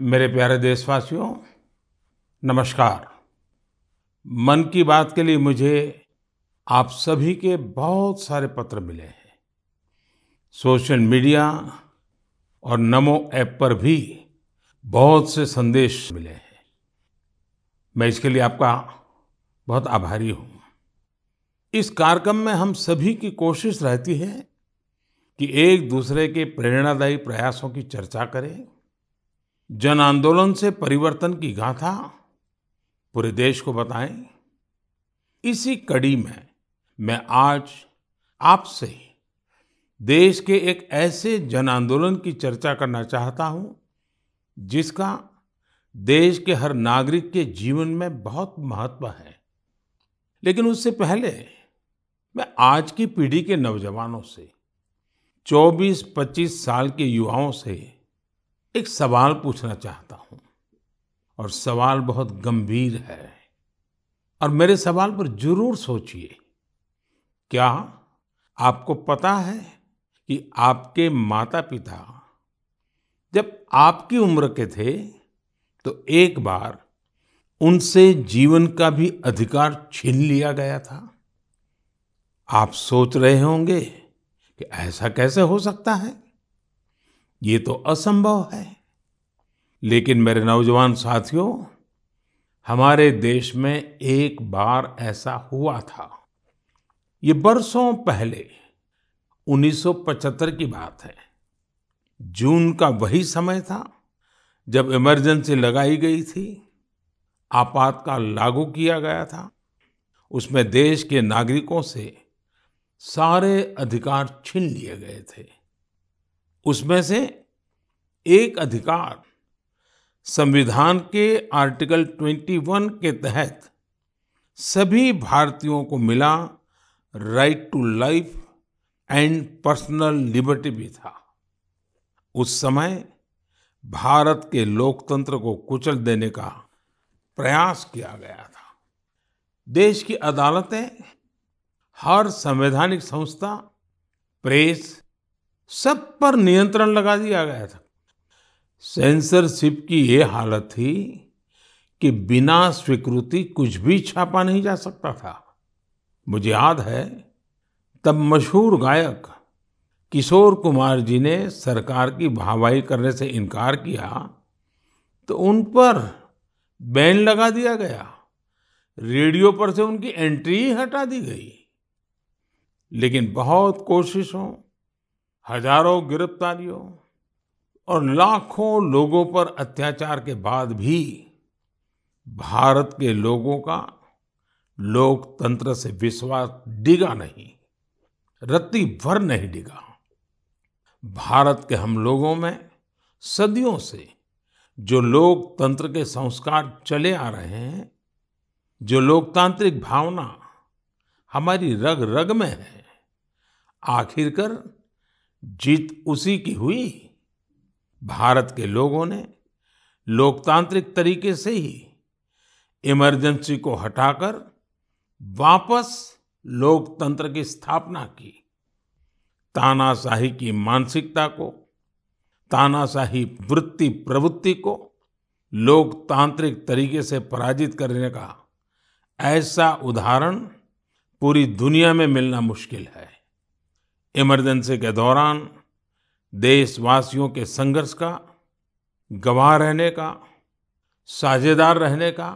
मेरे प्यारे देशवासियों, नमस्कार। मन की बात के लिए मुझे आप सभी के बहुत सारे पत्र मिले हैं। सोशल मीडिया और नमो ऐप पर भी बहुत से संदेश मिले हैं। मैं इसके लिए आपका बहुत आभारी हूँ। इस कार्यक्रम में हम सभी की कोशिश रहती है कि एक दूसरे के प्रेरणादायी प्रयासों की चर्चा करें। जन आंदोलन से परिवर्तन की गाथा पूरे देश को बताएँ। इसी कड़ी में मैं आज आपसे देश के एक ऐसे जन आंदोलन की चर्चा करना चाहता हूँ, जिसका देश के हर नागरिक के जीवन में बहुत महत्व है। लेकिन उससे पहले मैं आज की पीढ़ी के नौजवानों से 24-25 साल के युवाओं से एक सवाल पूछना चाहता हूँ, और सवाल बहुत गंभीर है। और मेरे सवाल पर ज़रूर सोचिए, क्या आपको पता है कि आपके माता पिता जब आपकी उम्र के थे तो एक बार उनसे जीवन का भी अधिकार छीन लिया गया था? आप सोच रहे होंगे कि ऐसा कैसे हो सकता है? ये तो असंभव है। लेकिन मेरे नौजवान साथियों, हमारे देश में एक बार ऐसा हुआ था। ये बरसों पहले 1975 की बात है। जून का वही समय था, जब इमरजेंसी लगाई गई थी। आपातकाल लागू किया गया था। उसमें देश के नागरिकों से सारे अधिकार छीन लिए गए थे। उसमें से एक अधिकार संविधान के आर्टिकल 21 के तहत सभी भारतीयों को मिला right to life and personal liberty भी था। उस समय भारत के लोकतंत्र को कुचल देने का प्रयास किया गया था। देश की अदालतें, हर संवैधानिक संस्था, प्रेस सब पर नियंत्रण लगा दिया गया था। सेंसरशिप की ये हालत थी कि बिना स्वीकृति कुछ भी छापा नहीं जा सकता था। मुझे याद है, तब मशहूर गायक किशोर कुमार जी ने सरकार की वाहवाही करने से इनकार किया तो उन पर बैन लगा दिया गया। रेडियो पर से उनकी एंट्री हटा दी गई। लेकिन बहुत कोशिशों हज़ारों गिरफ्तारियों और लाखों लोगों पर अत्याचार के बाद भी भारत के लोगों का लोकतंत्र से विश्वास डिगा नहीं, रत्ती भर नहीं डिगा। भारत के हम लोगों में सदियों से जो लोकतंत्र के संस्कार चले आ रहे हैं, जो लोकतांत्रिक भावना हमारी रग रग में है, आखिरकार जीत उसी की हुई। भारत के लोगों ने लोकतांत्रिक तरीके से ही इमरजेंसी को हटाकर वापस लोकतंत्र की स्थापना की। तानाशाही की मानसिकता को, तानाशाही वृत्ति प्रवृत्ति को लोकतांत्रिक तरीके से पराजित करने का ऐसा उदाहरण पूरी दुनिया में मिलना मुश्किल है। इमरजेंसी के दौरान देशवासियों के संघर्ष का, गवाह रहने का, साझेदार रहने का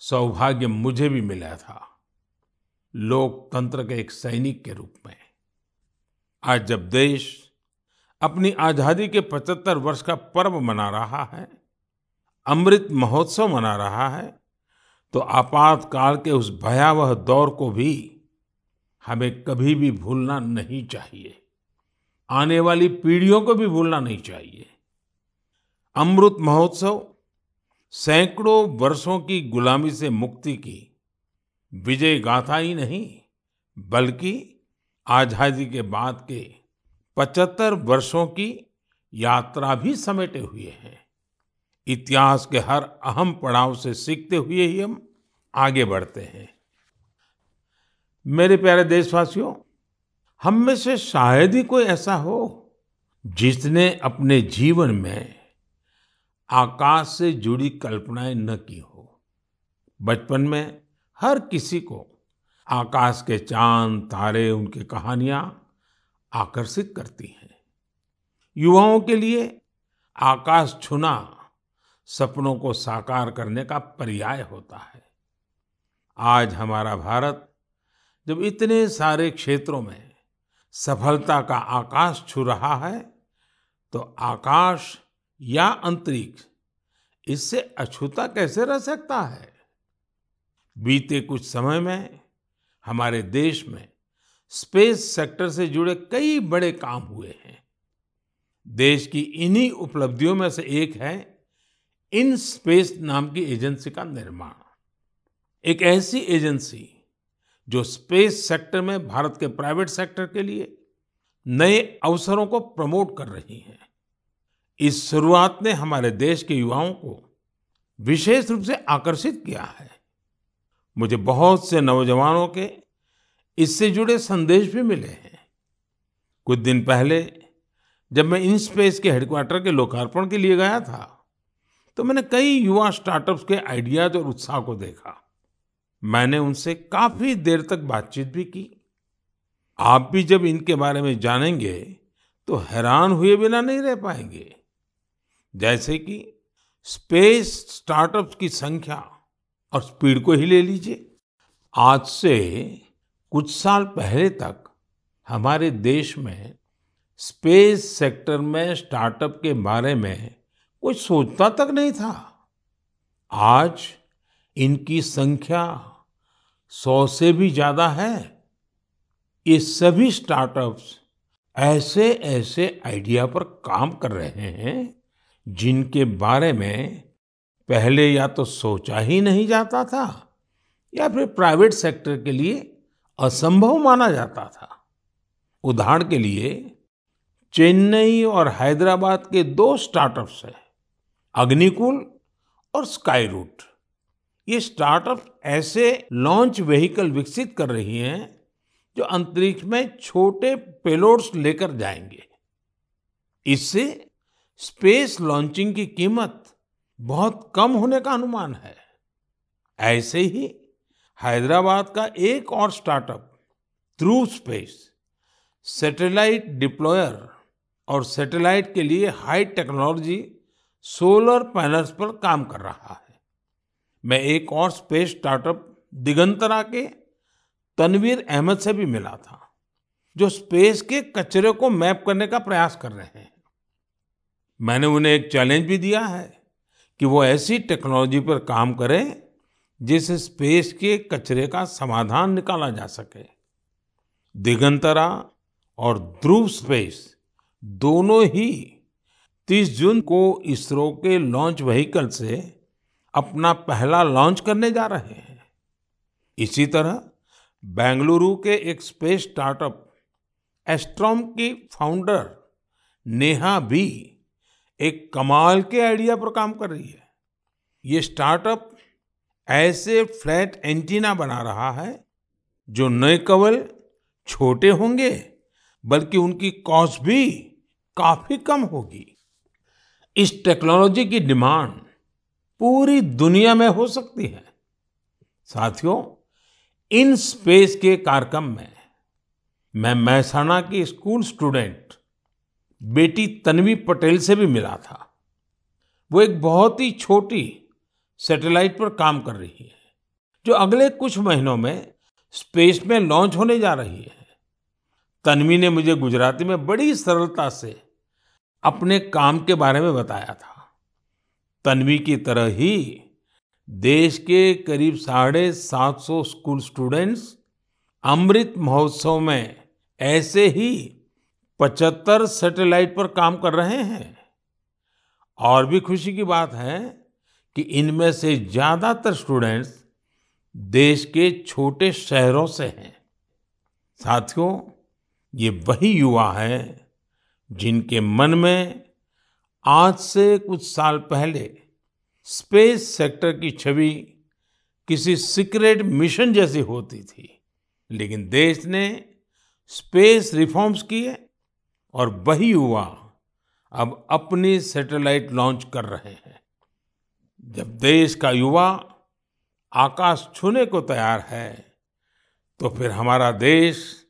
सौभाग्य मुझे भी मिला था लोकतंत्र के एक सैनिक के रूप में। आज जब देश अपनी आज़ादी के 75 वर्ष का पर्व मना रहा है, अमृत महोत्सव मना रहा है तो आपातकाल के उस भयावह दौर को भी हमें कभी भी भूलना नहीं चाहिए। आने वाली पीढ़ियों को भी भूलना नहीं चाहिए। अमृत महोत्सव सैकड़ों वर्षों की गुलामी से मुक्ति की विजय गाथा ही नहीं, बल्कि आज़ादी के बाद के 75 वर्षों की यात्रा भी समेटे हुए हैं। इतिहास के हर अहम पड़ाव से सीखते हुए ही हम आगे बढ़ते हैं। मेरे प्यारे देशवासियों, हम में से शायद ही कोई ऐसा हो जिसने अपने जीवन में आकाश से जुड़ी कल्पनाएँ न की हो। बचपन में हर किसी को आकाश के चाँद, तारे, उनकी कहानियाँ आकर्षित करती हैं। युवाओं के लिए आकाश छूना सपनों को साकार करने का पर्याय होता है। आज हमारा भारत जब इतने सारे क्षेत्रों में सफलता का आकाश छू रहा है तो आकाश या अंतरिक्ष, इससे अछूता कैसे रह सकता है? बीते कुछ समय में हमारे देश में स्पेस सेक्टर से जुड़े कई बड़े काम हुए हैं। देश की इन्हीं उपलब्धियों में से एक है इन स्पेस नाम की एजेंसी का निर्माण। एक ऐसी एजेंसी जो स्पेस सेक्टर में भारत के प्राइवेट सेक्टर के लिए नए अवसरों को प्रमोट कर रही है। इस शुरुआत ने हमारे देश के युवाओं को विशेष रूप से आकर्षित किया है। मुझे बहुत से नौजवानों के इससे जुड़े संदेश भी मिले हैं। कुछ दिन पहले जब मैं इन स्पेस के हेडक्वार्टर के लोकार्पण के लिए गया था तो मैंने कई युवा स्टार्टअप्स के आइडियाज़ और उत्साह को देखा। मैंने उनसे काफ़ी देर तक बातचीत भी की। आप भी जब इनके बारे में जानेंगे तो हैरान हुए बिना नहीं रह पाएँगे। जैसे कि स्पेस स्टार्टअप्स की संख्या और स्पीड को ही ले लीजिए। आज से कुछ साल पहले तक हमारे देश में स्पेस सेक्टर में स्टार्टअप के बारे में कोई सोचता तक नहीं था। आज इनकी संख्या सौ से भी ज़्यादा है। ये सभी स्टार्टअप्स ऐसे ऐसे आइडिया पर काम कर रहे हैं, जिनके बारे में पहले या तो सोचा ही नहीं जाता था, या फिर प्राइवेट सेक्टर के लिए असंभव माना जाता था। उदाहरण के लिए, चेन्नई और हैदराबाद के दो स्टार्टअप्स हैं, अग्निकुल और स्काई रूट। ये स्टार्टअप ऐसे लॉन्च व्हीकल विकसित कर रही हैं जो अंतरिक्ष में छोटे पेलोड्स लेकर जाएँगे। इससे स्पेस लॉन्चिंग की कीमत बहुत कम होने का अनुमान है। ऐसे ही हैदराबाद का एक और startup Dhruva Space satellite deployer और सैटेलाइट के लिए हाई टेक्नोलॉजी सोलर पैनल्स पर काम कर रहा है। मैं एक और स्पेस स्टार्टअप दिगंतरा के तनवीर अहमद से भी मिला था, जो स्पेस के कचरे को मैप करने का प्रयास कर रहे हैं। मैंने उन्हें एक चैलेंज भी दिया है कि वो ऐसी टेक्नोलॉजी पर काम करें जिससे स्पेस के कचरे का समाधान निकाला जा सके। दिगंतरा और ध्रुव स्पेस दोनों ही 30 जून को इसरो के लॉन्च व्हीकल से अपना पहला लॉन्च करने जा रहे हैं। इसी तरह बेंगलुरु के एक स्पेस स्टार्टअप एस्ट्रोम की फाउंडर नेहा भी एक कमाल के आइडिया पर काम कर रही है। ये स्टार्टअप ऐसे फ्लैट एंटीना बना रहा है जो न केवल छोटे होंगे, बल्कि उनकी कॉस्ट भी काफ़ी कम होगी। इस टेक्नोलॉजी की डिमांड पूरी दुनिया में हो सकती है। साथियों, इन स्पेस के कार्यक्रम में मैं महसाणा की स्कूल स्टूडेंट बेटी तन्वी पटेल से भी मिला था। वो एक बहुत ही छोटी सैटेलाइट पर काम कर रही है, जो अगले कुछ महीनों में स्पेस में लॉन्च होने जा रही है। तन्वी ने मुझे गुजराती में बड़ी सरलता से अपने काम के बारे में बताया था। तन्वी की तरह ही देश के करीब साढ़े सात सौ स्कूल स्टूडेंट्स अमृत महोत्सव में ऐसे ही पचहत्तर सैटेलाइट पर काम कर रहे हैं। और भी खुशी की बात है कि इनमें से ज़्यादातर स्टूडेंट्स देश के छोटे शहरों से हैं। साथियों, ये वही युवा हैं जिनके मन में आज से कुछ साल पहले स्पेस सेक्टर की छवि किसी सीक्रेट मिशन जैसी होती थी, लेकिन देश ने स्पेस रिफॉर्म्स किए और वही युवा अब अपनी सैटेलाइट लॉन्च कर रहे हैं। जब देश का युवा आकाश छूने को तैयार है तो फिर हमारा देश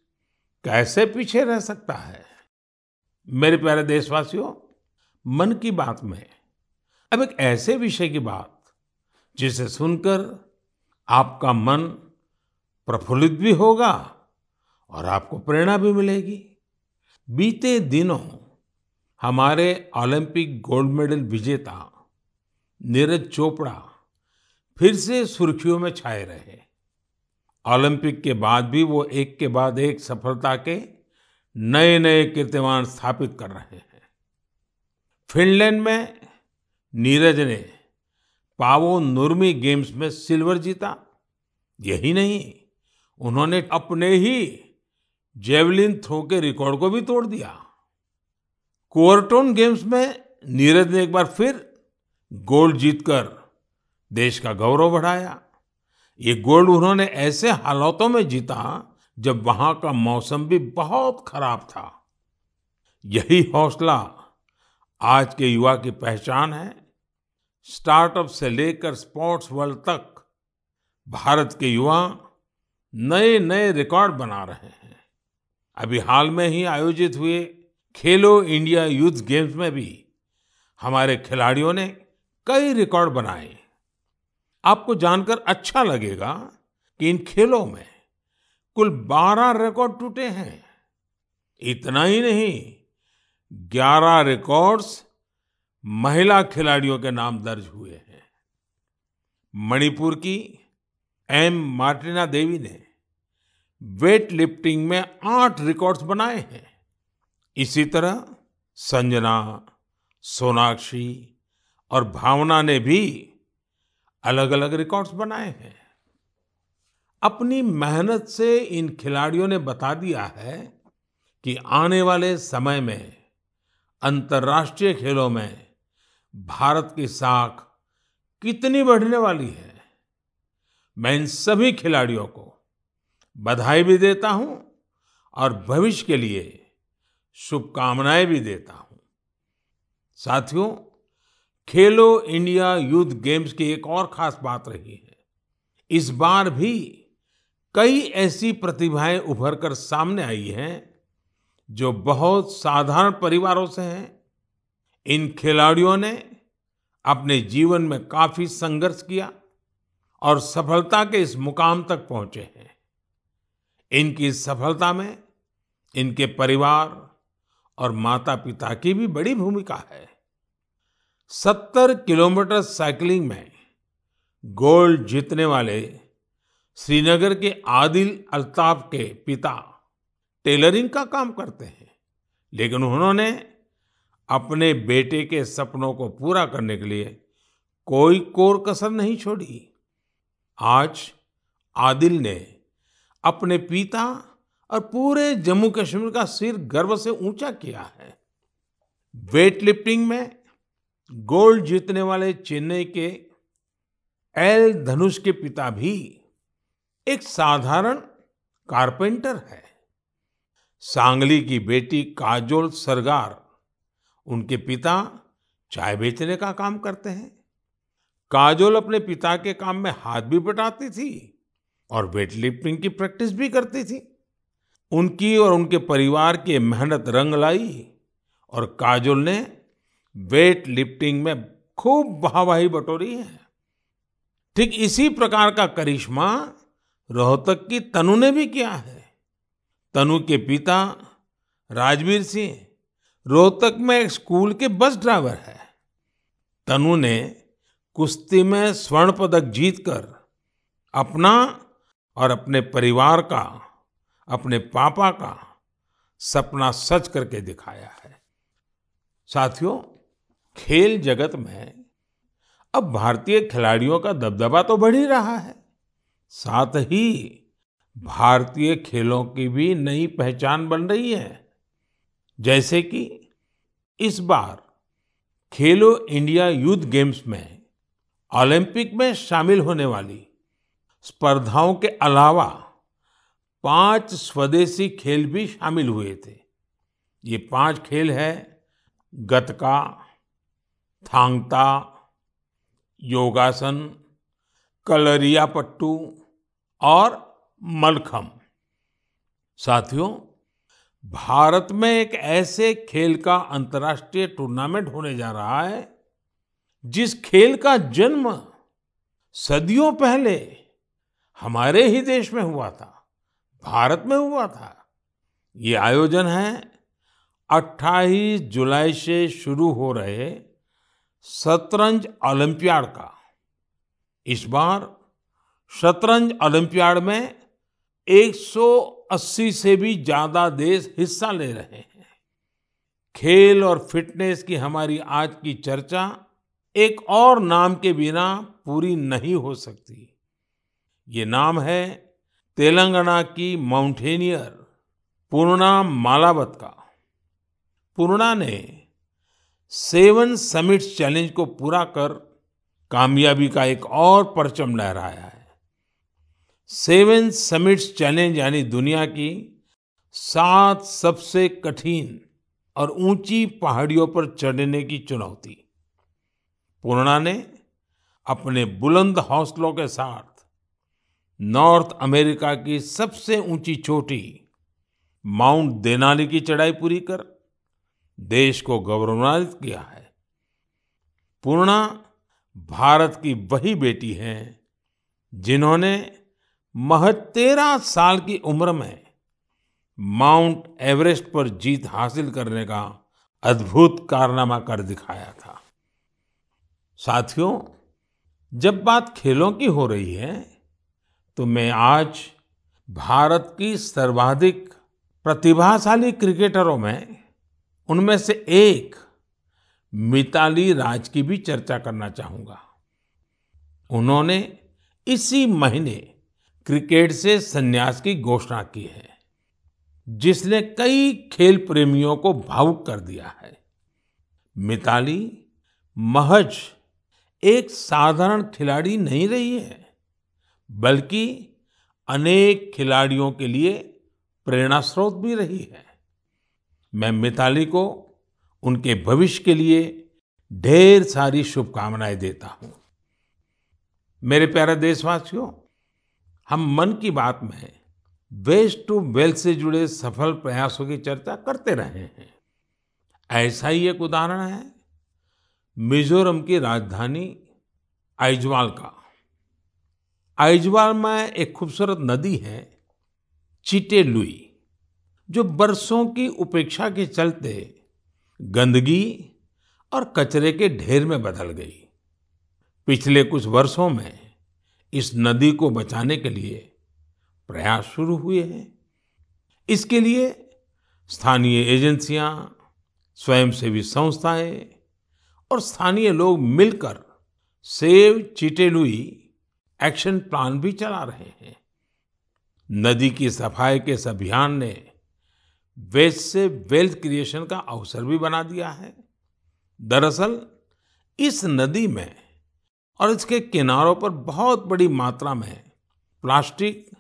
कैसे पीछे रह सकता है? मेरे प्यारे देशवासियों मन की बात में। अब एक ऐसे विषय की बात, जिसे सुनकर आपका मन प्रफुल्लित भी होगा और आपको प्रेरणा भी मिलेगी। बीते दिनों हमारे ओलंपिक गोल्ड मेडल विजेता नीरज चोपड़ा फिर से सुर्खियों में छाए रहे। ओलंपिक के बाद भी वो एक के बाद एक सफलता के नए नए कीर्तिमान स्थापित कर रहे हैं। फिनलैंड में नीरज ने पावो नुर्मी गेम्स में सिल्वर जीता। यही नहीं, उन्होंने अपने ही जेवलिन थ्रो के रिकॉर्ड को भी तोड़ दिया। कोर्टोन गेम्स में नीरज ने एक बार फिर गोल्ड जीतकर देश का गौरव बढ़ाया। ये गोल्ड उन्होंने ऐसे हालातों में जीता जब वहाँ का मौसम भी बहुत खराब था। यही हौसला आज के युवा की पहचान है। स्टार्टअप से लेकर स्पोर्ट्स वर्ल्ड तक भारत के युवा नए नए रिकॉर्ड बना रहे हैं। अभी हाल में ही आयोजित हुए खेलो इंडिया यूथ गेम्स में भी हमारे खिलाड़ियों ने कई रिकॉर्ड बनाए। आपको जानकर अच्छा लगेगा कि इन खेलों में कुल 12 रिकॉर्ड टूटे हैं। इतना ही नहीं 11 रिकॉर्ड्स महिला खिलाड़ियों के नाम दर्ज हुए हैं। मणिपुर की एम मार्टिना देवी ने वेट लिफ्टिंग में आठ रिकॉर्ड्स बनाए हैं। इसी तरह संजना, सोनाक्षी और भावना ने भी अलग अलग रिकॉर्ड्स बनाए हैं। अपनी मेहनत से इन खिलाड़ियों ने बता दिया है कि आने वाले समय में अंतर्राष्ट्रीय खेलों में भारत की साख कितनी बढ़ने वाली है? मैं इन सभी खिलाड़ियों को बधाई भी देता हूँ और भविष्य के लिए शुभकामनाएँ भी देता हूँ। साथियों, खेलो इंडिया यूथ गेम्स की एक और खास बात रही है। इस बार भी कई ऐसी प्रतिभाएँ उभर कर सामने आई हैं जो बहुत साधारण परिवारों से हैं, इन खिलाड़ियों ने अपने जीवन में काफ़ी संघर्ष किया और सफलता के इस मुकाम तक पहुँचे हैं। इनकी सफलता में इनके परिवार और माता पिता की भी बड़ी भूमिका है। सत्तर किलोमीटर साइकिलिंग में गोल्ड जीतने वाले श्रीनगर के आदिल अल्ताफ के पिता टेलरिंग का काम करते हैं। लेकिन उन्होंने अपने बेटे के सपनों को पूरा करने के लिए कोई कोर कसर नहीं छोड़ी। आज आदिल ने अपने पिता और पूरे जम्मू कश्मीर का सिर गर्व से ऊँचा किया है। वेट लिफ्टिंग में गोल्ड जीतने वाले चेन्नई के एल धनुष के पिता भी एक साधारण कारपेंटर है। सांगली की बेटी काजोल सरगार, उनके पिता चाय बेचने का काम करते हैं। काजोल अपने पिता के काम में हाथ भी बटाती थी और वेट लिफ्टिंग की प्रैक्टिस भी करती थी। उनकी और उनके परिवार की मेहनत रंग लाई और काजोल ने वेट लिफ्टिंग में खूब वाहवाही बटोरी है। ठीक इसी प्रकार का करिश्मा रोहतक की तनु ने भी किया है। तनु के पिता राजवीर सिंह रोहतक में एक स्कूल के बस ड्राइवर है। तनु ने कुश्ती में स्वर्ण पदक जीतकर अपना और अपने परिवार का, अपने पापा का सपना सच करके दिखाया है। साथियों, खेल जगत में अब भारतीय खिलाड़ियों का दबदबा तो बढ़ ही रहा है। साथ ही भारतीय खेलों की भी नई पहचान बन रही है। जैसे कि इस बार खेलो इंडिया यूथ गेम्स में ओलंपिक में शामिल होने वाली स्पर्धाओं के अलावा पाँच स्वदेशी खेल भी शामिल हुए थे। ये पाँच खेल है, गतका, थांगता, योगासन कलरिया पट्टू और मलखम्ब साथियों, भारत में एक ऐसे खेल का अंतर्राष्ट्रीय टूर्नामेंट होने जा रहा है, जिस खेल का जन्म सदियों पहले हमारे ही देश में हुआ था, भारत में हुआ था। ये आयोजन है 28 जुलाई से शुरू हो रहे शतरंज ओलंपियाड का। इस बार शतरंज ओलंपियाड में 180 से भी ज़्यादा देश हिस्सा ले रहे हैं। खेल और फिटनेस की हमारी आज की चर्चा एक और नाम के बिना पूरी नहीं हो सकती। ये नाम है तेलंगाना की माउंटेनियर पूर्णा मालावत का पूर्णा ने सेवन समिट्स चैलेंज को पूरा कर कामयाबी का एक और परचम लहराया है। सेवन समिट्स चैलेंज यानी दुनिया की सात सबसे कठिन और ऊँची पहाड़ियों पर चढ़ने की चुनौती। पूर्णा ने अपने बुलंद हौसलों के साथ नॉर्थ अमेरिका की सबसे ऊँची चोटी माउंट देनाली की चढ़ाई पूरी कर, देश को गौरवान्वित किया है। पूर्णा भारत की वही बेटी हैं जिन्होंने महज तेरह साल की उम्र में माउंट एवरेस्ट पर जीत हासिल करने का अद्भुत कारनामा कर दिखाया था। साथियों, जब बात खेलों की हो रही है तो मैं आज भारत की सर्वाधिक प्रतिभाशाली क्रिकेटरों में उनमें से एक मिताली राज की भी चर्चा करना चाहूँगा। उन्होंने इसी महीने क्रिकेट से संन्यास की घोषणा की है, जिसने कई खेल प्रेमियों को भावुक कर दिया है। मिताली, महज एक साधारण खिलाड़ी नहीं रही है, बल्कि अनेक खिलाड़ियों के लिए प्रेरणा स्रोत भी रही है। मैं मिताली को उनके भविष्य के लिए ढेर सारी शुभकामनाएँ देता हूँ। मेरे प्यारे देशवासियों हम मन की बात में वेस्ट टू वेल्थ से जुड़े सफल प्रयासों की चर्चा करते रहे हैं। ऐसा ही एक उदाहरण है मिजोरम की राजधानी आइजवाल का। आइजवाल में एक खूबसूरत नदी है चिटे लुई जो बरसों की उपेक्षा के चलते गंदगी और कचरे के ढेर में बदल गई। पिछले कुछ वर्षों में इस नदी को बचाने के लिए प्रयास शुरू हुए हैं। इसके लिए स्थानीय एजेंसियाँ, स्वयंसेवी संस्थाएँ और स्थानीय लोग मिलकर सेव चिटेलुई एक्शन प्लान भी चला रहे हैं। नदी की सफ़ाई के इस अभियान ने वेस्ट से वेल्थ क्रिएशन का अवसर भी बना दिया है। दरअसल, इस नदी में और इसके किनारों पर बहुत बड़ी मात्रा में प्लास्टिक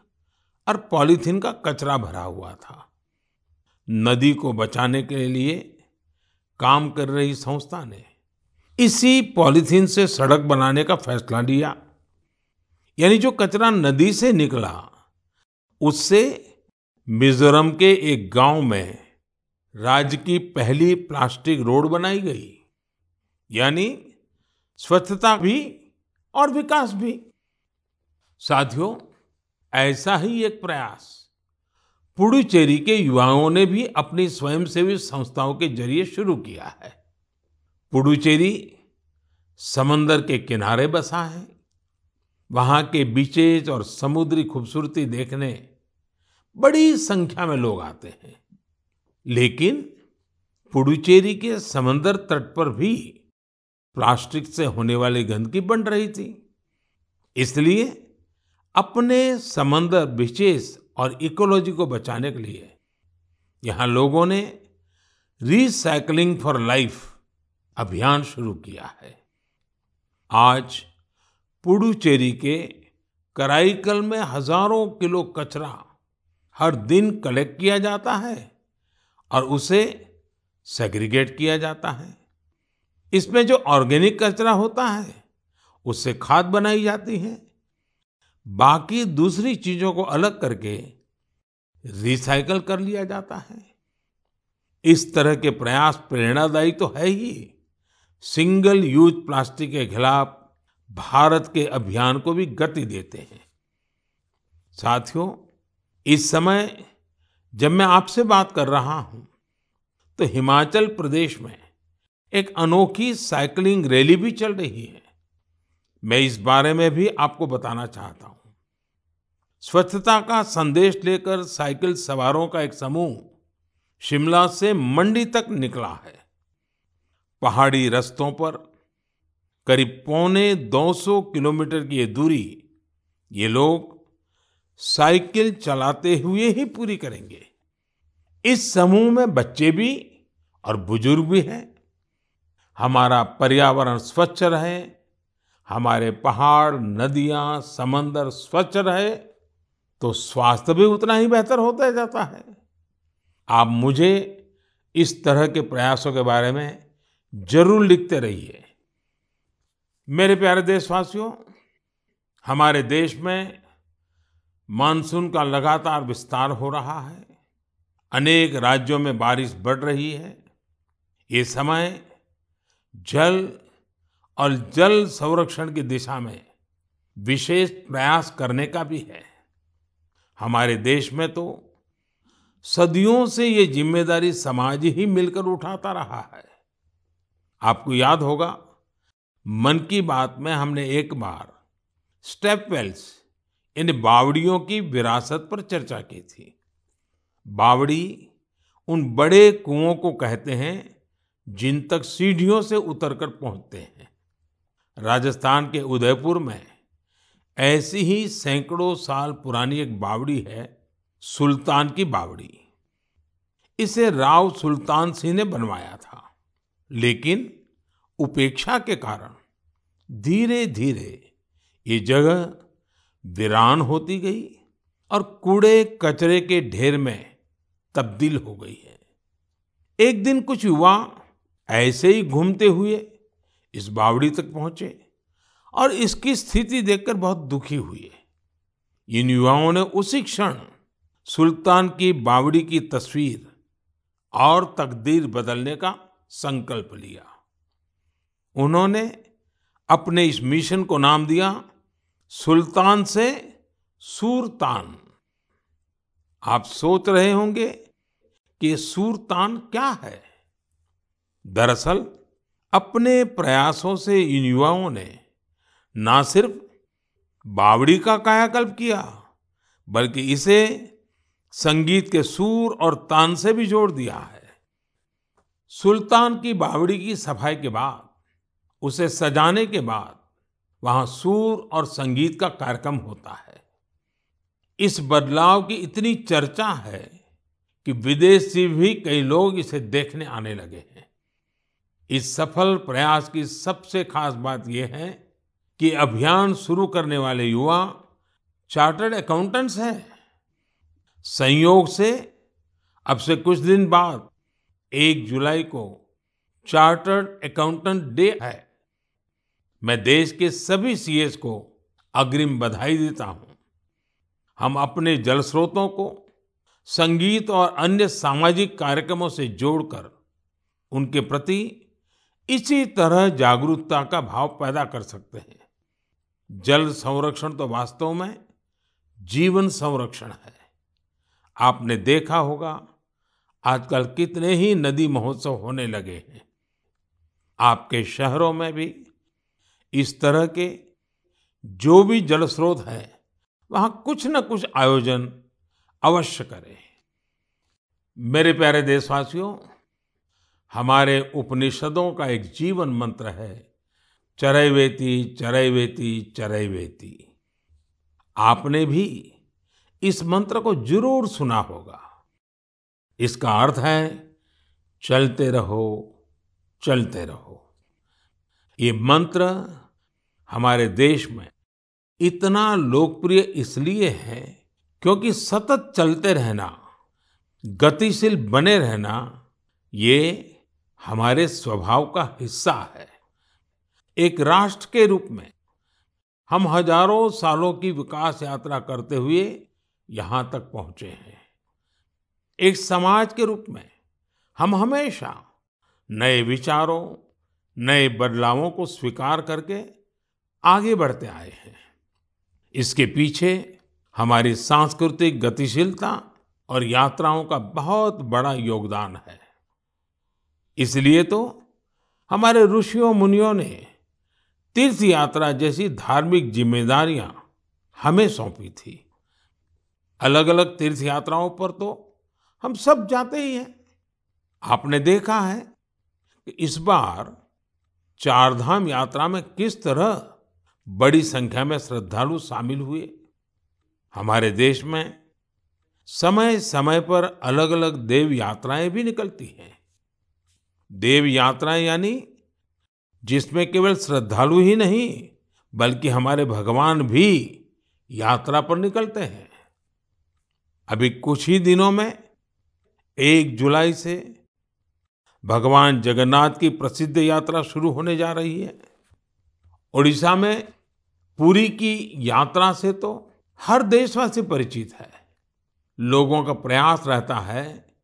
और पॉलीथीन का कचरा भरा हुआ था। नदी को बचाने के लिए काम कर रही संस्था ने इसी पॉलीथीन से सड़क बनाने का फैसला लिया। यानी जो कचरा नदी से निकला, उससे मिजोरम के एक गाँव में राज्य की पहली प्लास्टिक रोड बनाई गई। यानी स्वच्छता भी और विकास भी। साथियों, ऐसा ही एक प्रयास। पुडुचेरी के युवाओं ने भी अपनी स्वयंसेवी संस्थाओं के ज़रिए शुरू किया है। पुडुचेरी समंदर के किनारे बसा है। वहाँ के बीचेज और समुद्री खूबसूरती देखने बड़ी संख्या में लोग आते हैं। लेकिन पुडुचेरी के समंदर तट पर भी प्लास्टिक से होने वाली गंदगी बन रही थी। इसलिए अपने समंदर बीचेस और इकोलॉजी को बचाने के लिए यहाँ लोगों ने रिसाइकलिंग फॉर लाइफ अभियान शुरू किया है। आज पुडुचेरी के कराईकल में हज़ारों किलो कचरा हर दिन कलेक्ट किया जाता है और उसे सेग्रीगेट किया जाता है। इसमें जो ऑर्गेनिक कचरा होता है, उससे खाद बनाई जाती है। बाकी दूसरी चीज़ों को अलग करके रिसाइकल कर लिया जाता है। इस तरह के प्रयास प्रेरणादायी तो है ही। सिंगल यूज़ प्लास्टिक के खिलाफ भारत के अभियान को भी गति देते हैं। साथियों, इस समय जब मैं आपसे बात कर रहा हूँ तो हिमाचल प्रदेश में एक अनोखी साइकिलिंग रैली भी चल रही है। मैं इस बारे में भी आपको बताना चाहता हूँ। स्वच्छता का संदेश लेकर साइकिल सवारों का एक समूह शिमला से मंडी तक निकला है। पहाड़ी रस्तों पर करीब पौने 200 किलोमीटर की ये दूरी ये लोग साइकिल चलाते हुए ही पूरी करेंगे। इस समूह में बच्चे भी और बुज़ुर्ग भी हैं। हमारा पर्यावरण स्वच्छ रहे, हमारे पहाड़, नदियाँ, समंदर स्वच्छ रहे तो स्वास्थ्य भी उतना ही बेहतर होता जाता है। आप मुझे इस तरह के प्रयासों के बारे में ज़रूर लिखते रहिए। मेरे प्यारे देशवासियों, हमारे देश में मानसून का लगातार विस्तार हो रहा है। अनेक राज्यों में बारिश बढ़ रही है। ये समय जल और जल संरक्षण की दिशा में विशेष प्रयास करने का भी है। हमारे देश में तो सदियों से ये ज़िम्मेदारी समाज ही मिलकर उठाता रहा है। आपको याद होगा, मन की बात में हमने एक बार स्टेप वेल्स यानी बावड़ियों की विरासत पर चर्चा की थी। बावड़ी उन बड़े कुओं को कहते हैं जिन तक सीढ़ियों से उतरकर पहुँचते हैं। राजस्थान के उदयपुर में ऐसी ही सैकड़ों साल पुरानी एक बावड़ी है, सुल्तान की बावड़ी। इसे राव सुल्तान सिंह ने बनवाया था, लेकिन उपेक्षा के कारण धीरे धीरे ये जगह वीरान होती गई और कूड़े कचरे के ढेर में तब्दील हो गई है। एक दिन कुछ युवा ऐसे ही घूमते हुए इस बावड़ी तक पहुँचे और इसकी स्थिति देखकर बहुत दुखी हुए। इन युवाओं ने उसी क्षण सुल्तान की बावड़ी की तस्वीर और तकदीर बदलने का संकल्प लिया। उन्होंने अपने इस मिशन को नाम दिया सुल्तान से सूरतान। आप सोच रहे होंगे कि सूरतान क्या है? दरअसल, अपने प्रयासों से इन युवाओं ने ना सिर्फ़ बावड़ी का कायाकल्प किया, बल्कि इसे संगीत के सूर और तान से भी जोड़ दिया है। सुल्तान की बावड़ी की सफ़ाई के बाद, उसे सजाने के बाद, वहाँ सूर और संगीत का कार्यक्रम होता है। इस बदलाव की इतनी चर्चा है कि विदेश से भी कई लोग इसे देखने आने लगे हैं। इस सफल प्रयास की सबसे खास बात यह है कि अभियान शुरू करने वाले युवा चार्टर्ड अकाउंटेंट्स हैं। संयोग से अब से कुछ दिन बाद एक जुलाई को चार्टर्ड अकाउंटेंट डे है। मैं देश के सभी सीएस को अग्रिम बधाई देता हूँ। हम अपने जल स्रोतों को संगीत और अन्य सामाजिक कार्यक्रमों से जोड़कर उनके प्रति इसी तरह जागरूकता का भाव पैदा कर सकते हैं। जल संरक्षण तो वास्तव में जीवन संरक्षण है। आपने देखा होगा, आजकल कितने ही नदी महोत्सव होने लगे हैं। आपके शहरों में भी इस तरह के जो भी जल स्रोत है, वहाँ कुछ न कुछ आयोजन अवश्य करें। मेरे प्यारे देशवासियों हमारे उपनिषदों का एक जीवन मंत्र है, चरैवेति चरैवेति चरैवेति। आपने भी इस मंत्र को ज़रूर सुना होगा। इसका अर्थ है, चलते रहो चलते रहो। ये मंत्र हमारे देश में इतना लोकप्रिय इसलिए है क्योंकि सतत चलते रहना, गतिशील बने रहना, ये हमारे स्वभाव का हिस्सा है। एक राष्ट्र के रूप में हम हज़ारों सालों की विकास यात्रा करते हुए यहाँ तक पहुँचे हैं। एक समाज के रूप में हम हमेशा नए विचारों, नए बदलावों को स्वीकार करके आगे बढ़ते आए हैं। इसके पीछे हमारी सांस्कृतिक गतिशीलता और यात्राओं का बहुत बड़ा योगदान है। इसलिए तो हमारे ऋषियों मुनियों ने तीर्थ यात्रा जैसी धार्मिक जिम्मेदारियाँ हमें सौंपी थी। अलग अलग तीर्थ यात्राओं पर तो हम सब जाते ही हैं। आपने देखा है कि इस बार चारधाम यात्रा में किस तरह बड़ी संख्या में श्रद्धालु शामिल हुए। हमारे देश में समय समय पर अलग अलग देव यात्राएँ भी निकलती हैं। देव यात्राएँ यानी, जिसमें केवल श्रद्धालु ही नहीं, बल्कि हमारे भगवान भी यात्रा पर निकलते हैं। अभी कुछ ही दिनों में, एक जुलाई से, भगवान जगन्नाथ की प्रसिद्ध यात्रा शुरू होने जा रही है। ओडिशा में पुरी की यात्रा से तो हर देशवासी परिचित है। लोगों का प्रयास रहता है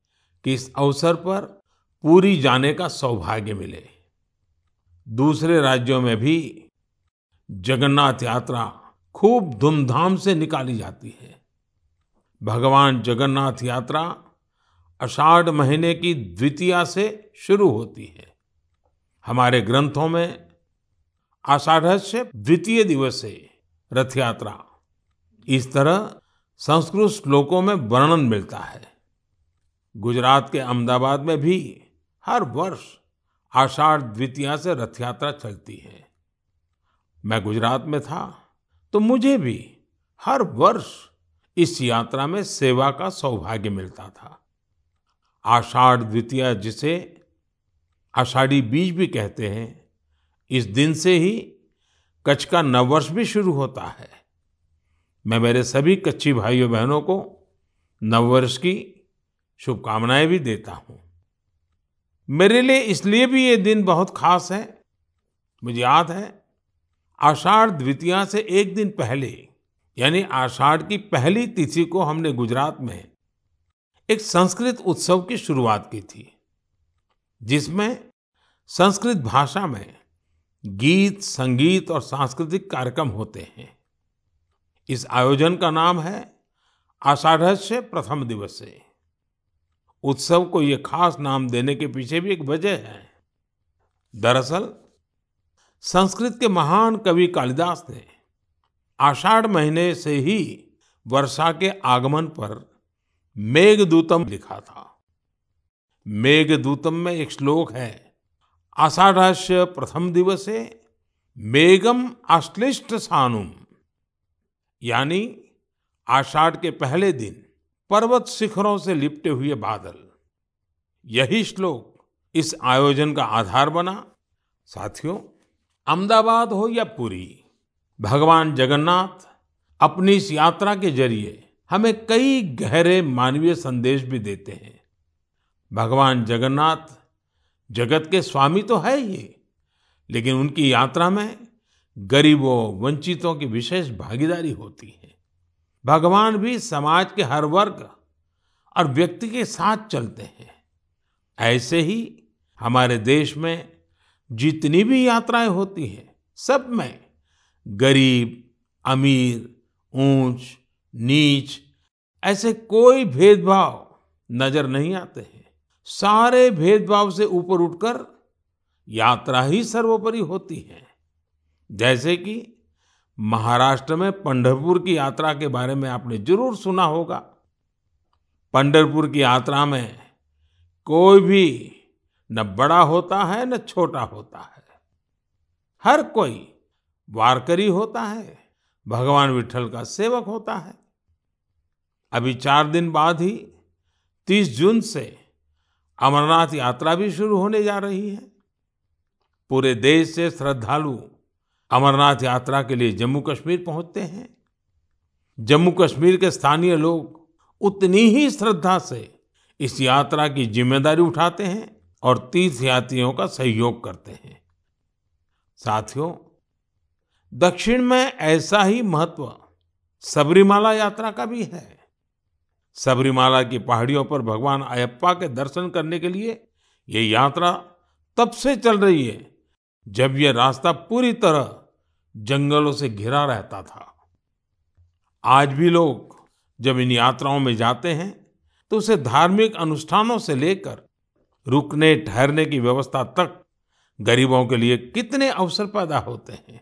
कि इस अवसर पर पूरी जाने का सौभाग्य मिले। दूसरे राज्यों में भी जगन्नाथ यात्रा खूब धूमधाम से निकाली जाती है। भगवान जगन्नाथ यात्रा आषाढ़ महीने की द्वितीया से शुरू होती है। हमारे ग्रंथों में आषाढ़ से द्वितीय दिवस से रथ यात्रा इस तरह संस्कृत श्लोकों में वर्णन मिलता है। गुजरात के अहमदाबाद में भी हर वर्ष आषाढ़ द्वितीया से रथ यात्रा चलती है। मैं गुजरात में था तो मुझे भी हर वर्ष इस यात्रा में सेवा का सौभाग्य मिलता था। आषाढ़ द्वितीया जिसे आषाढ़ी बीज भी कहते हैं, इस दिन से ही कच्छ का नववर्ष भी शुरू होता है। मैं मेरे सभी कच्ची भाइयों बहनों को नववर्ष की शुभकामनाएँ भी देता हूँ। मेरे लिए इसलिए भी ये दिन बहुत खास है। मुझे याद है, आषाढ़ द्वितीया से एक दिन पहले, यानी आषाढ़ की पहली तिथि को हमने गुजरात में एक संस्कृत उत्सव की शुरुआत की थी, जिसमें संस्कृत भाषा में गीत, संगीत और सांस्कृतिक कार्यक्रम होते हैं। इस आयोजन का नाम है आषाढ़स्य प्रथम दिवस। से उत्सव को ये खास नाम देने के पीछे भी एक वजह है। दरअसल, संस्कृत के महान कवि कालिदास ने आषाढ़ महीने से ही वर्षा के आगमन पर मेघदूतम लिखा था। मेघदूतम में एक श्लोक है आषाढ़ प्रथम दिवसे मेघम आश्लिष्ट सानुम। यानी आषाढ़ के पहले दिन पर्वत शिखरों से लिपटे हुए बादल। यही श्लोक इस आयोजन का आधार बना। साथियों, अहमदाबाद हो या पुरी, भगवान जगन्नाथ अपनी इस यात्रा के ज़रिए हमें कई गहरे मानवीय संदेश भी देते हैं। भगवान जगन्नाथ जगत के स्वामी तो है ही, लेकिन उनकी यात्रा में गरीबों, वंचितों की विशेष भागीदारी होती है। भगवान भी समाज के हर वर्ग और व्यक्ति के साथ चलते हैं। ऐसे ही हमारे देश में जितनी भी यात्राएँ होती हैं, सब में गरीब, अमीर, ऊंच, नीच, ऐसे कोई भेदभाव नज़र नहीं आते हैं। सारे भेदभाव से ऊपर उठकर यात्रा ही सर्वोपरि होती है। जैसे कि महाराष्ट्र में पंढरपुर की यात्रा के बारे में आपने ज़रूर सुना होगा। पंढरपुर की यात्रा में कोई भी न बड़ा होता है, न छोटा होता है। हर कोई वारकरी होता है, भगवान विठल का सेवक होता है। अभी चार दिन बाद ही 30 जून से अमरनाथ यात्रा भी शुरू होने जा रही है। पूरे देश से श्रद्धालु अमरनाथ यात्रा के लिए जम्मू कश्मीर पहुँचते हैं। जम्मू कश्मीर के स्थानीय लोग उतनी ही श्रद्धा से इस यात्रा की ज़िम्मेदारी उठाते हैं और तीर्थयात्रियों का सहयोग करते हैं। साथियों, दक्षिण में ऐसा ही महत्व सबरीमाला यात्रा का भी है। सबरीमाला की पहाड़ियों पर भगवान अयप्पा के दर्शन करने के लिए ये यात्रा तब से चल रही है जब ये रास्ता पूरी तरह जंगलों से घिरा रहता था। आज भी लोग जब इन यात्राओं में जाते हैं तो उसे धार्मिक अनुष्ठानों से लेकर रुकने, ठहरने की व्यवस्था तक गरीबों के लिए कितने अवसर पैदा होते हैं।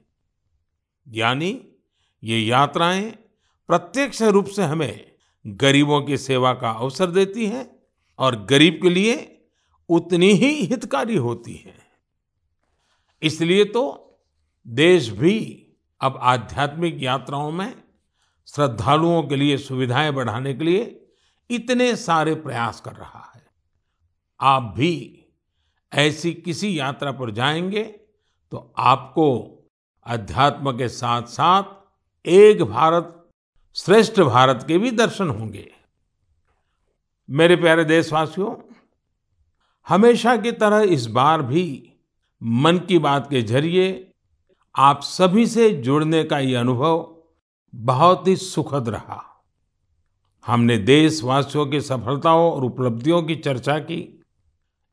यानी ये यात्राएँ प्रत्यक्ष रूप से हमें गरीबों की सेवा का अवसर देती हैं और गरीब के लिए उतनी ही हितकारी होती हैं। इसलिए तो देश भी अब आध्यात्मिक यात्राओं में श्रद्धालुओं के लिए सुविधाएँ बढ़ाने के लिए इतने सारे प्रयास कर रहा है। आप भी ऐसी किसी यात्रा पर जाएँगे तो आपको अध्यात्म के साथ साथ एक भारत, श्रेष्ठ भारत के भी दर्शन होंगे। मेरे प्यारे देशवासियों, हमेशा की तरह इस बार भी मन की बात के ज़रिए आप सभी से जुड़ने का ये अनुभव बहुत ही सुखद रहा। हमने देशवासियों की सफलताओं और उपलब्धियों की चर्चा की।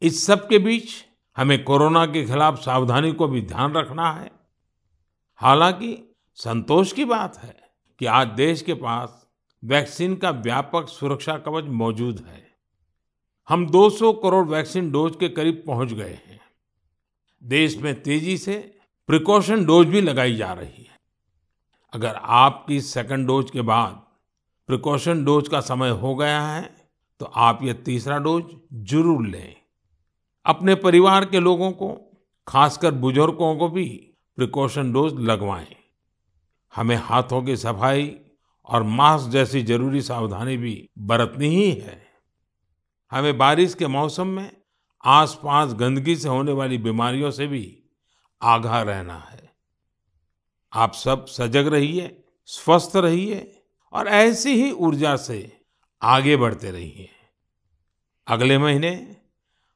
इस सब के बीच हमें कोरोना के खिलाफ सावधानी को भी ध्यान रखना है। हालाँकि संतोष की बात है कि आज देश के पास वैक्सीन का व्यापक सुरक्षा कवच मौजूद है। हम 200 करोड़ वैक्सीन डोज के करीब पहुँच गए हैं। देश में तेज़ी से प्रिकॉशन डोज भी लगाई जा रही है। अगर आपकी सेकंड डोज के बाद प्रिकॉशन डोज का समय हो गया है तो आप ये तीसरा डोज ज़रूर लें। अपने परिवार के लोगों को, खासकर बुज़ुर्गों को भी प्रिकॉशन डोज लगवाएँ। हमें हाथों की सफ़ाई और मास्क जैसी ज़रूरी सावधानी भी बरतनी ही है। हमें बारिश के मौसम में आसपास गंदगी से होने वाली बीमारियों से भी आगाह रहना है। आप सब सजग रहिए, स्वस्थ रहिए और ऐसी ही ऊर्जा से आगे बढ़ते रहिए। अगले महीने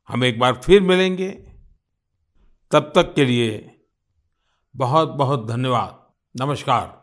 हम एक बार फिर मिलेंगे। तब तक के लिए बहुत बहुत धन्यवाद। नमस्कार।